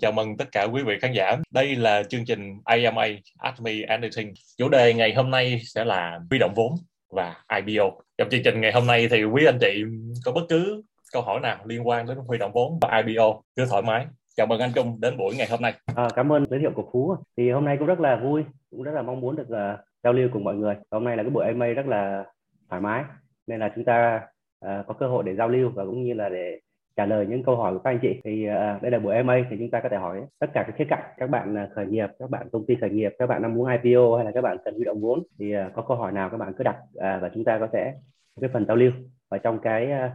Chào mừng tất cả quý vị khán giả. Đây là chương trình AMA Ask Me Anything. Chủ đề ngày hôm nay sẽ là huy động vốn và IPO. Trong chương trình ngày hôm nay thì quý anh chị có bất cứ câu hỏi nào liên quan đến huy động vốn và IPO cứ thoải mái. Chào mừng anh Trung đến buổi ngày hôm nay. À, cảm ơn giới thiệu của Phú. Thì hôm nay cũng rất là vui, cũng rất là mong muốn được uh, giao lưu cùng mọi người. Hôm nay là cái buổi AMA rất là thoải mái nên là chúng ta uh, có cơ hội để giao lưu và cũng như là để trả lời những câu hỏi của các anh chị thì uh, đây là buổi MA thì chúng ta có thể hỏi tất cả các khía cạnh các bạn uh, khởi nghiệp các bạn công ty khởi nghiệp các bạn đang muốn IPO hay là các bạn cần huy động vốn thì uh, có câu hỏi nào các bạn cứ đặt uh, và chúng ta có thể cái phần giao lưu ở trong cái uh,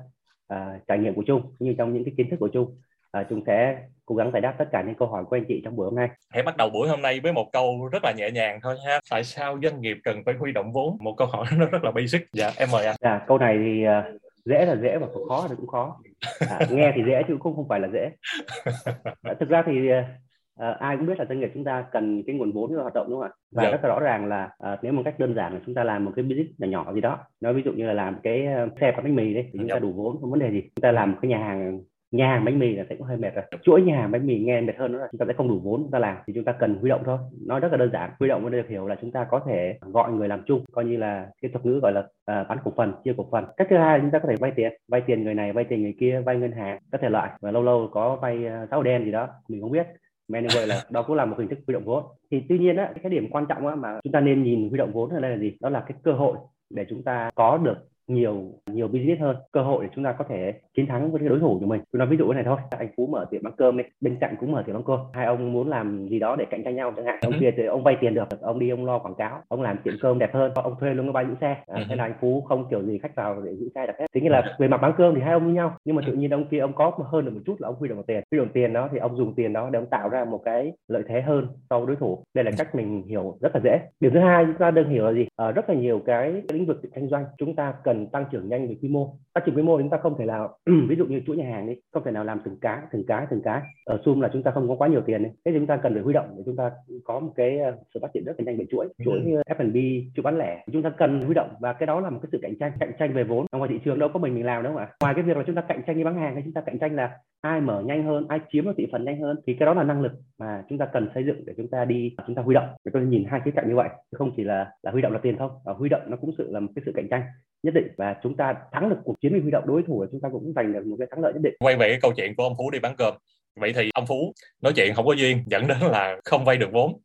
uh, trải nghiệm của chung cũng như trong những cái kiến thức của chung uh, chúng sẽ cố gắng giải đáp tất cả những câu hỏi của anh chị trong buổi hôm nay. Hãy bắt đầu buổi hôm nay với một câu rất là nhẹ nhàng thôi ha. Tại sao doanh nghiệp cần phải huy động vốn? Một câu hỏi nó rất là basic. Dạ em mời anh. Dạ câu này thì uh, dễ là dễ và khó thì cũng khó à, nghe thì dễ chứ cũng không phải là dễ à, thực ra thì à, ai cũng biết là doanh nghiệp chúng ta cần cái nguồn vốn để hoạt động đúng không ạ và yeah. Dạ. rất là rõ ràng là à, nếu một cách đơn giản là chúng ta làm một cái business nhỏ nhỏ gì đó nói ví dụ như là làm cái xe bán bánh mì đấy thì chúng yeah. ta dạ. đủ vốn không vấn đề gì chúng ta làm một cái nhà hàng nhà hàng bánh mì là sẽ cũng hơi mệt rồi. Chuỗi nhà hàng bánh mì nghe mệt hơn nữa là chúng ta sẽ không đủ vốn chúng ta làm thì chúng ta cần huy động thôi. Nói rất là đơn giản huy động mới được hiểu là chúng ta có thể gọi người làm chung coi như là cái thuật ngữ gọi là à, bán cổ phần chia cổ phần. Cách thứ hai chúng ta có thể vay tiền vay tiền người này vay tiền người kia vay ngân hàng các thể loại. Và lâu lâu có vay uh, đen gì đó mình không biết. Anyway là đó cũng là một hình thức huy động vốn. Thì tuy nhiên á cái điểm quan trọng á, mà chúng ta nên nhìn huy động vốn ở đây là gì? Đó là cái cơ hội để chúng ta có được nhiều nhiều business hơn cơ hội để chúng ta có thể chiến thắng với cái đối thủ của mình. Tôi nói ví dụ này thôi. Anh phú mở tiệm bán cơm đi. Bên cạnh cũng mở tiệm bán cơm. Hai ông muốn làm gì đó để cạnh tranh nhau chẳng hạn. Ông ừ. kia thì ông vay tiền được. Ông đi ông lo quảng cáo. Ông làm tiệm cơm đẹp hơn. Ông thuê luôn cái bãi giữ xe. À, thế là anh phú không kiểu gì khách vào để giữ xe đẹp hết. Thế như là về mặt bán cơm thì hai ông như nhau. Nhưng mà tự nhiên ông kia ông có hơn được một chút là ông huy động tiền. Huy động tiền đó thì ông dùng tiền đó để ông tạo ra một cái lợi thế hơn so với đối thủ. Đây là cách mình hiểu rất là dễ. Điểm thứ hai chúng ta đừng hiểu là gì? Ở rất là nhiều cái lĩnh vực kinh doanh. Chúng ta cần tăng trưởng trưởng nhanh về quy mô. Phát triển quy mô chúng ta không thể nào ví dụ như chuỗi nhà hàng đi không thể nào làm từng cái từng cái từng cái. Ở zoom là chúng ta không có quá nhiều tiền đấy thế thì chúng ta cần phải huy động để chúng ta có một cái ờ, sự phát triển rất là nhanh về chuỗi ừ. chuỗi như F&B chuỗi bán lẻ. Chúng ta cần huy động và cái đó là một cái sự cạnh tranh cạnh tranh về vốn. Ngoài thị trường đâu có mình mình làm đâu mà. Ngoài cái việc là chúng ta cạnh tranh đi bán hàng thì chúng ta cạnh tranh là ai mở nhanh hơn ai chiếm được thị phần nhanh hơn. Thì cái đó là năng lực mà chúng ta cần xây dựng để chúng ta đi chúng ta huy động. Để tôi nhìn hai khía cạnh như vậy không chỉ là là huy động là tiền không và huy động nó cũng sự là một cái sự cạnh tranh nhất định và chúng ta thắng được cuộc chiến huy động đối thủ chúng ta cũng giành được một cái thắng lợi nhất định. Quay về cái câu chuyện của ông phú đi bán cơm. Vậy thì ông phú nói chuyện không có duyên dẫn đến là không vay được vốn.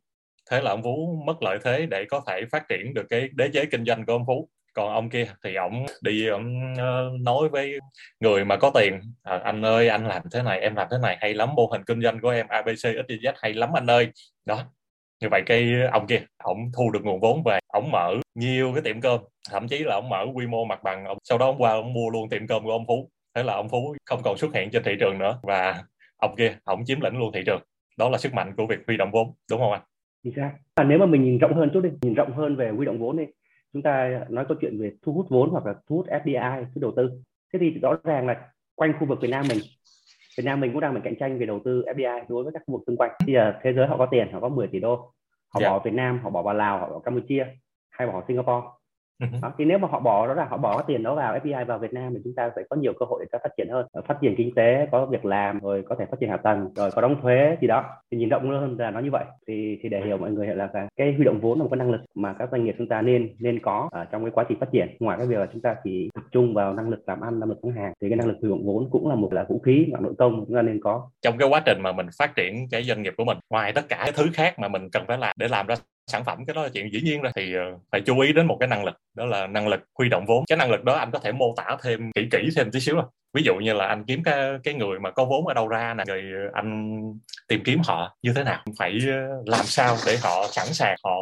Thế là ông phú mất lợi thế để có thể phát triển được cái đế chế kinh doanh của ông phú. Còn ông kia thì ông đi ông ờ, nói với người mà có tiền à, anh ơi anh làm thế này em làm thế này hay lắm mô hình kinh doanh của em abc xyz hay lắm anh ơi. Đó như vậy cái ông kia ông thu được nguồn vốn về ông mở nhiều cái tiệm cơm. Thậm chí là ông mở quy mô mặt bằng ông sau đó ông qua ông mua luôn tiệm cơm của ông phú. Thế là ông phú không còn xuất hiện trên thị trường nữa. Và ông kia ông chiếm lĩnh luôn thị trường. Đó là sức mạnh của việc huy động vốn đúng không anh? Thì sao à, nếu mà mình nhìn rộng hơn chút đi nhìn rộng hơn về huy động vốn đi chúng ta nói câu chuyện về thu hút vốn hoặc là thu hút FDI thu đầu tư. Thế thì rõ ràng là quanh khu vực Việt Nam mình Việt Nam mình cũng đang phải cạnh tranh về đầu tư FDI đối với các khu vực xung quanh bây giờ thế giới họ có tiền họ có 10 tỷ đô họ yeah. Dạ. bỏ Việt Nam họ bỏ vào Lào họ bỏ Campuchia hay bỏ Singapore. Đó, thì nếu mà họ bỏ đó là họ bỏ tiền đó vào FDI vào Việt Nam thì chúng ta sẽ có nhiều cơ hội để phát triển hơn. Phát triển kinh tế có việc làm rồi có thể phát triển hạ tầng rồi có đóng thuế gì đó. Thì nhìn rộng hơn là nó như vậy. Thì thì để hiểu mọi người là cái, cái huy động vốn là một cái năng lực mà các doanh nghiệp chúng ta nên nên có ở trong cái quá trình phát triển. Ngoài cái việc là chúng ta chỉ tập trung vào năng lực làm ăn năng lực bán hàng thì cái năng lực huy động vốn cũng là một là vũ khí mà nội công chúng ta nên có. Trong cái quá trình mà mình phát triển cái doanh nghiệp của mình ngoài tất cả cái thứ khác mà mình cần phải làm để làm ra sản phẩm cái đó là chuyện dĩ nhiên rồi. Thì ờ, phải chú ý đến một cái năng lực đó là năng lực huy động vốn. Cái năng lực đó anh có thể mô tả thêm kỹ kỹ thêm tí xíu không? Ví dụ như là anh kiếm cái cái người mà có vốn ở đâu ra nè rồi anh tìm kiếm họ như thế nào? Phải ờ, làm sao để họ sẵn sàng họ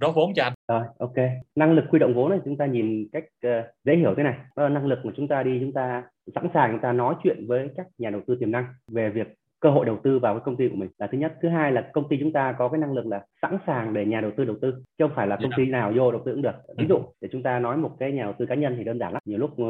rót vốn cho anh? Rồi ok. Năng lực huy động vốn này chúng ta nhìn cách uh, dễ hiểu thế này. Đó là năng lực mà chúng ta đi chúng ta sẵn sàng chúng ta nói chuyện với các nhà đầu tư tiềm năng về việc cơ hội đầu tư vào cái công ty của mình là thứ nhất. Thứ hai là công ty chúng ta có cái năng lực là sẵn sàng để nhà đầu tư đầu tư chứ không phải là công ty nào vô đầu tư cũng được. Ví ừ. dụ để chúng ta nói một cái nhà đầu tư cá nhân thì đơn giản lắm. Nhiều lúc uh,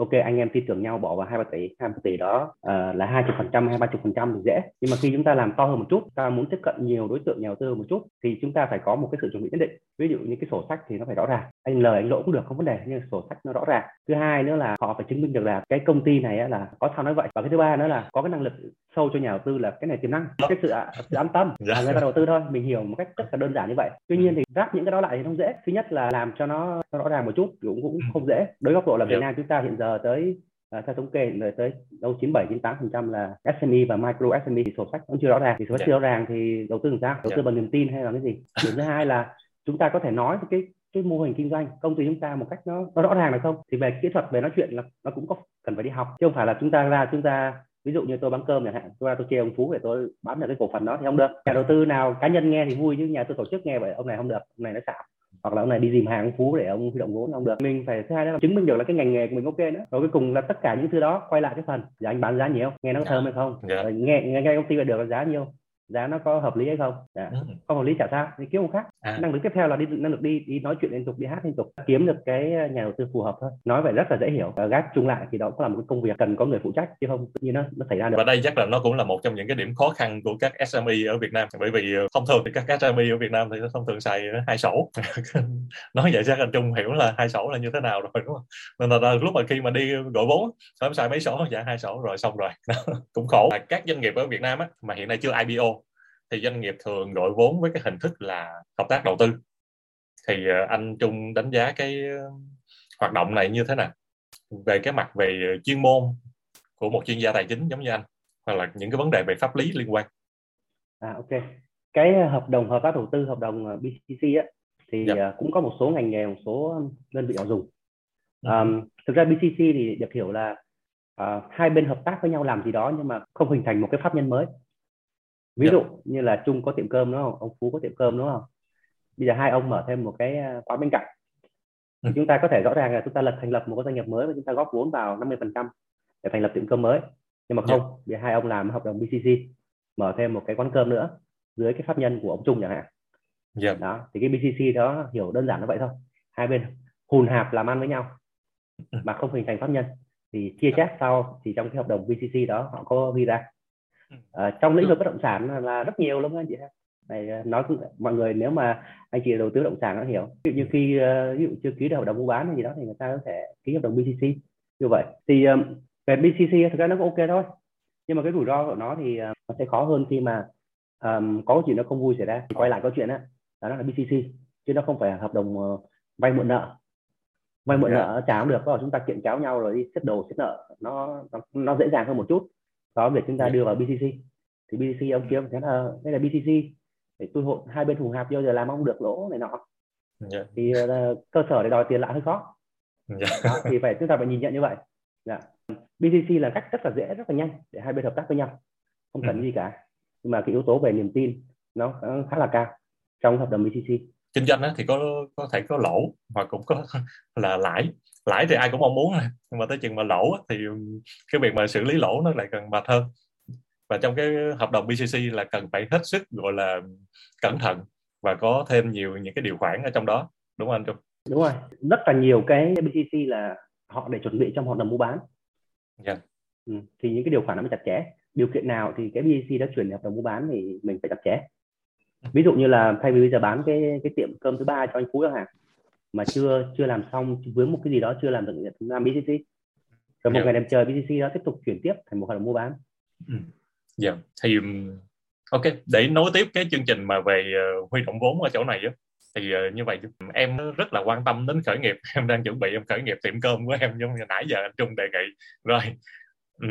ok anh em tin tưởng nhau bỏ vào hai ba tỷ hai ba tỷ đó uh, là hai chục phần trăm hai ba chục phần trăm thì dễ. Nhưng mà khi chúng ta làm to hơn một chút ta muốn tiếp cận nhiều đối tượng nhà đầu tư một chút thì chúng ta phải có một cái sự chuẩn bị nhất định. Ví dụ như cái sổ sách thì nó phải rõ ràng. Anh lời anh lỗ cũng được không vấn đề nhưng sổ sách nó rõ ràng. Thứ hai nữa là họ phải chứng minh được là cái công ty này là có sao nói vậy. Và cái thứ ba nữa là có cái năng lực sâu cho nhà đầu tư là cái này tiềm năng cái sự, sự an tâm dạ. là người ta đầu tư thôi. Mình hiểu một cách rất là đơn giản như vậy. Tuy nhiên thì ráp những cái đó lại thì không dễ. Thứ nhất là làm cho nó, nó rõ ràng một chút cũng cũng không dễ. Đối góc độ là Việt dạ. Nam chúng ta hiện giờ tới à, theo thống kê là tới đâu 97 98 phần trăm là SME và micro SME thì sổ sách vẫn chưa rõ ràng. Thì sổ sách chưa rõ ràng thì đầu tư làm sao? Đầu tư bằng niềm tin hay là cái gì? Điểm thứ hai là chúng ta có thể nói cái cái mô hình kinh doanh công ty chúng ta một cách nó, nó rõ ràng được không? Thì về kỹ thuật về nói chuyện là nó cũng có cần phải đi học. Chứ không phải là chúng ta ra chúng ta ví dụ như tôi bán cơm chẳng hạn tôi ra tôi chê ông phú để tôi bán được cái cổ phần đó thì không được. Nhà đầu tư nào cá nhân nghe thì vui chứ nhà tôi tổ chức nghe vậy ông này không được ông này nó xạo hoặc là ông này đi dìm hàng ông phú để ông huy động vốn không được. Mình phải thứ hai là chứng minh được là cái ngành nghề của mình ok nữa. Rồi cuối cùng là tất cả những thứ đó quay lại cái phần. Giờ anh bán giá nhiều nghe nó thơm hay không? Yeah. Dạ. nghe nghe, nghe công ty là được là giá nhiêu giá nó có hợp lý hay không? Ừ. không hợp lý chả sao. Thì kiếm một khác. À. năng lực tiếp theo là đi năng lực đi đi nói chuyện liên tục đi hát liên tục. Kiếm được cái nhà đầu tư phù hợp thôi. Nói vậy rất là dễ hiểu. Và gác chung lại thì đó cũng là một cái công việc cần có người phụ trách chứ không tự nhiên nó nó xảy ra được. Và đây chắc là nó cũng là một trong những cái điểm khó khăn của các SME ở Việt Nam. Bởi vì ờ, thông thường thì các SME ở Việt Nam thì thông thường xài hai sổ. Nói vậy chắc anh Trung hiểu là hai sổ là như thế nào rồi đúng không? Nên là, là lúc mà khi mà đi gọi vốn phải xài mấy sổ. Dạ hai sổ rồi xong rồi. Cũng khổ. Các doanh nghiệp ở Việt Nam á mà hiện nay chưa IPO thì doanh nghiệp thường gọi vốn với cái hình thức là hợp tác đầu tư. Thì ờ, anh Trung đánh giá cái ờ, hoạt động này như thế nào? Về cái mặt về chuyên môn của một chuyên gia tài chính giống như anh hoặc là những cái vấn đề về pháp lý liên quan? À ok. Cái hợp đồng hợp tác đầu tư hợp đồng ờ, BCC á thì dạ. cũng có một số ngành nghề một số đơn vị họ dùng. Um, thực ra BCC thì được hiểu là uh, hai bên hợp tác với nhau làm gì đó nhưng mà không hình thành một cái pháp nhân mới ví. Dạ. dụ như là trung có tiệm cơm đúng không ông phú có tiệm cơm đúng không bây giờ hai ông mở thêm một cái à, quán bên cạnh thì ừ. chúng ta có thể rõ ràng là chúng ta lập thành lập một cái doanh nghiệp mới và chúng ta góp vốn vào 50% để thành lập tiệm cơm mới nhưng mà dạ. không giờ hai ông làm hợp đồng BCC mở thêm một cái quán cơm nữa dưới cái pháp nhân của ông Trung chẳng hạn yeah. Dạ. đó thì cái BCC đó hiểu đơn giản như vậy thôi hai bên hùn hạp làm ăn với nhau ừ. mà không hình thành pháp nhân thì chia chác sau thì trong cái hợp đồng BCC đó họ có ghi ra à, trong lĩnh vực bất động sản là rất nhiều lắm anh chị này ờ, nói mọi người nếu mà anh chị đầu tư bất động sản nó hiểu. Ví dụ như khi uh, ví dụ chưa ký được hợp đồng mua bán hay gì đó thì người ta có thể ký hợp đồng BCC như vậy. Thì về BCC thực ra nó cũng ok thôi. Nhưng mà cái rủi ro của nó thì nó sẽ khó hơn khi mà um, có chuyện nó không vui xảy ra. Quay lại câu chuyện đó, đó là BCC chứ nó không phải hợp đồng vay mượn nợ. Vay mượn yeah. nợ trả không được. Có chúng ta kiện cáo nhau rồi đi xếp đồ xếp nợ. Nó, nó nó dễ dàng hơn một chút đó việc chúng ta đưa vào BCC thì BCC ông kia thế là đây là BCC để tôi hộ hai bên hùng hạp bao giờ làm không được lỗ này nọ yeah. Dạ. thì uh, cơ sở để đòi tiền lại hơi khó yeah. Dạ. đó, thì phải chúng ta phải nhìn nhận như vậy yeah. Dạ. BCC là cách rất là dễ rất là nhanh để hai bên hợp tác với nhau không cần ừ. gì cả nhưng mà cái yếu tố về niềm tin nó khá là cao trong hợp đồng BCC kinh doanh thì có có thể có lỗ và cũng có là lãi lãi thì ai cũng mong muốn nhưng mà tới chừng mà lỗ thì cái việc mà xử lý lỗ nó lại cần mệt hơn và trong cái hợp đồng BCC là cần phải hết sức gọi là cẩn thận và có thêm nhiều những cái điều khoản ở trong đó đúng không anh Trung? Đúng rồi, rất là nhiều cái BCC là họ để chuẩn bị trong hợp đồng mua bán. Yeah. Dạ. Ừ, thì những cái điều khoản nó mới chặt chẽ. Điều kiện nào thì cái BCC đã chuyển hợp đồng mua bán thì mình phải chặt chẽ. Ví dụ như là thay vì bây giờ bán cái cái tiệm cơm thứ ba cho anh Phú chẳng hạn mà chưa chưa làm xong vướng một cái gì đó chưa làm được làm BCC rồi một yeah. ngày đêm chờ BCC đó tiếp tục chuyển tiếp thành một hoạt động mua bán ừ. dạ yeah. thì ok để nối tiếp cái chương trình mà về uh, huy động vốn ở chỗ này á thì uh, như vậy em rất là quan tâm đến khởi nghiệp em đang chuẩn bị em khởi nghiệp tiệm cơm của em giống như nãy giờ anh Trung đề nghị rồi ừ.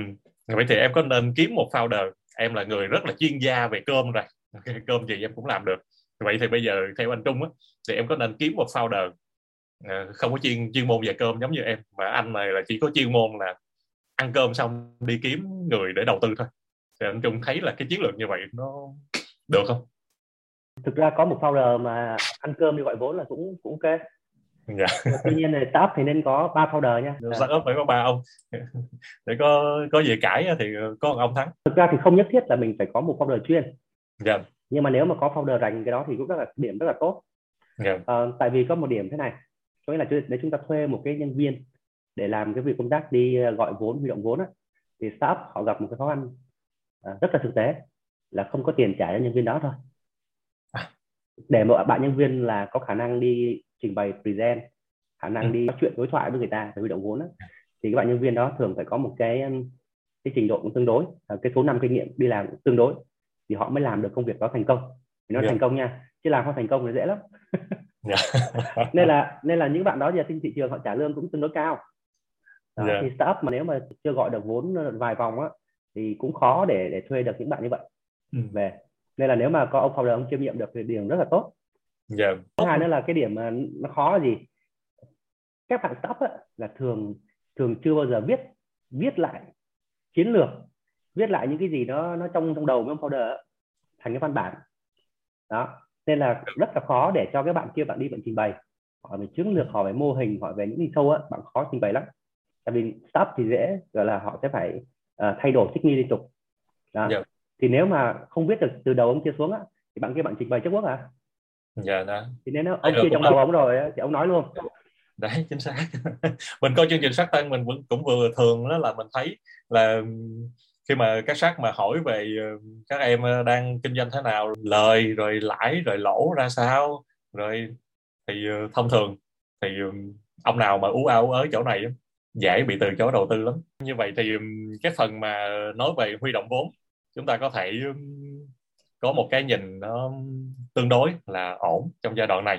vậy thì em có nên kiếm một founder em là người rất là chuyên gia về cơm rồi okay, cơm gì em cũng làm được vậy thì bây giờ theo anh Trung á thì em có nên kiếm một founder uh, không có chuyên chuyên môn về cơm giống như em mà anh này là chỉ có chuyên môn là ăn cơm xong đi kiếm người để đầu tư thôi thì anh Trung thấy là cái chiến lược như vậy nó được không? Thực ra có một founder mà ăn cơm đi gọi vốn là cũng cũng ok. Dạ. Tuy nhiên là startup thì nên có ba founder nha. Startup phải có ba ông. để có có gì cãi thì có một ông thắng. Thực ra thì không nhất thiết là mình phải có một founder chuyên. Dạ. Nhưng mà nếu mà có founder rành cái đó thì cũng rất là điểm rất là tốt. Dạ. À, tại vì có một điểm thế này, có nghĩa là nếu chúng ta thuê một cái nhân viên để làm cái việc công tác đi ờ, gọi vốn huy động vốn á, thì startup họ gặp một cái khó khăn à, rất là thực tế là không có tiền trả cho nhân viên đó thôi à. để một bạn nhân viên là có khả năng đi trình bày present khả năng ừ. đi nói chuyện đối thoại với người ta để huy động vốn á, thì các bạn nhân viên đó thường phải có một cái cái trình độ cũng tương đối cái số năm kinh nghiệm đi làm cũng tương đối thì họ mới làm được công việc đó thành công thì nó yeah. thành công nha chứ làm không thành công thì dễ lắm yeah. nên là nên là những bạn đó giờ trên thị trường họ trả lương cũng tương đối cao đó, yeah. thì startup mà nếu mà chưa gọi được vốn vài vòng á thì cũng khó để để thuê được những bạn như vậy ừ. về nên là nếu mà có ông founder ông chiêm nghiệm được thì điểm rất là tốt yeah. thứ hai nữa là cái điểm mà nó khó là gì các bạn startup á, là thường thường chưa bao giờ viết viết lại chiến lược viết lại những cái gì nó nó trong trong đầu với ông founder thành cái văn bản. Đó nên là rất là khó để cho các bạn kia bạn đi bạn trình bày. Hỏi về chiến lược hỏi về mô hình hỏi về những gì sâu á bạn khó trình bày lắm. Tại vì stop thì dễ gọi là họ sẽ phải uh, thay đổi thích nghi liên tục. Đó. Yeah. Dạ. thì nếu mà không biết được từ đầu ông kia xuống á thì bạn kia bạn trình bày trước quốc à? Dạ đó. Thì nếu ông kia trong đầu ông rồi thì ông nói luôn. Đấy chính xác. Mình coi chương trình sát tăng mình cũng vừa thường đó là mình thấy là khi mà các sát mà hỏi về ờ, các em ờ, đang kinh doanh thế nào, lời, rồi lãi, rồi lỗ ra sao, rồi thì ờ, thông thường thì ông nào mà ú áo ở chỗ này dễ bị từ chối đầu tư lắm. Như vậy thì cái phần mà nói về huy động vốn, chúng ta có thể có một cái nhìn nó tương đối là ổn trong giai đoạn này.